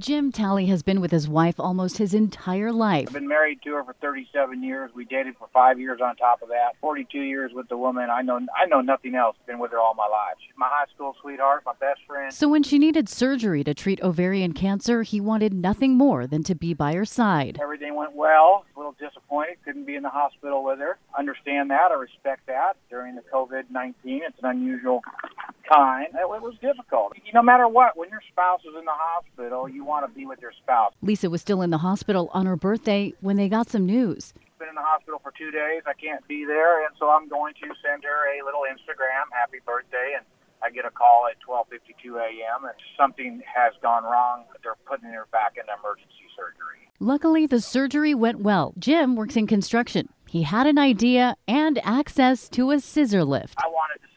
Jim Talley has been with his wife almost his entire life. I've been married to her for 37 years. We dated for five years on top of that. 42 years with the woman. I know I know nothing else. Been with her all my life. She's my high school sweetheart, my best friend. So when she needed surgery to treat ovarian cancer, he wanted nothing more than to be by her side. Everything went well. Little disappointed. Couldn't be in the hospital with her. Understand that. I respect that. During the COVID-19, it's an unusual time. It was difficult. No matter what, when your spouse is in the hospital, you want to be with your spouse. Lisa was still in the hospital on her birthday when they got some news. Been in the hospital for two days. I can't be there, and so I'm going to send her a little Instagram happy birthday, and I get a call at 12:52 a.m. and something has gone wrong. They're putting her back into emergency surgery. Luckily, the surgery went well. Jim works in construction. He had an idea and access to a scissor lift. I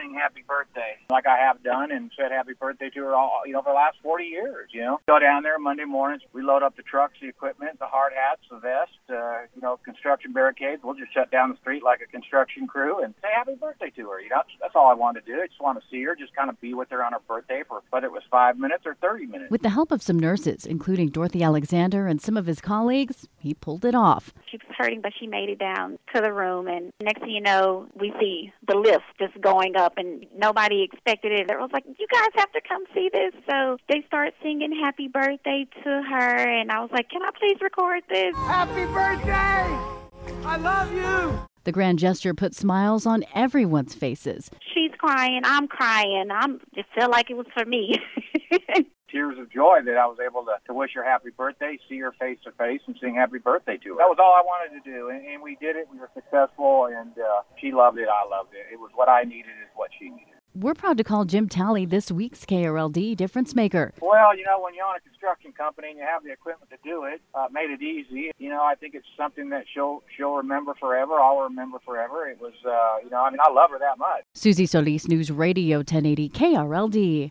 sing happy birthday like I have done and said happy birthday to her all, you know, for the last 40 years, you know. Go down there Monday mornings, we load up the trucks, the equipment, the hard hats, the vest, uh, you know, construction barricades. We'll just shut down the street like a construction crew and say happy birthday to her. You know, that's all I wanted to do. I just want to see her, just kind of be with her on her birthday for whether it was five minutes or 30 minutes. With the help of some nurses, including Dorothy Alexander and some of his colleagues, he pulled it off. She was hurting, but she made it down to the room. And next thing you know, we see the lift just going up, and nobody expected it. It was like, you guys have to come see this. So they start singing happy birthday to her, and I was like, can I please record this? Happy birthday! I love you! The grand gesture put smiles on everyone's faces. She's crying, I'm crying. I'm it felt like it was for me. tears of joy that I was able to, to wish her happy birthday, see her face to face, and sing happy birthday to her. That was all I wanted to do, and, and we did it. We were successful, and uh, she loved it. I loved it. It was what I needed, is what she needed. We're proud to call Jim Talley this week's KRLD difference maker. Well, you know, when you're own a construction company and you have the equipment to do it, uh, made it easy. You know, I think it's something that she'll she'll remember forever. I'll remember forever. It was, uh, you know, I mean, I love her that much. Susie Solis, News Radio 1080 KRLD.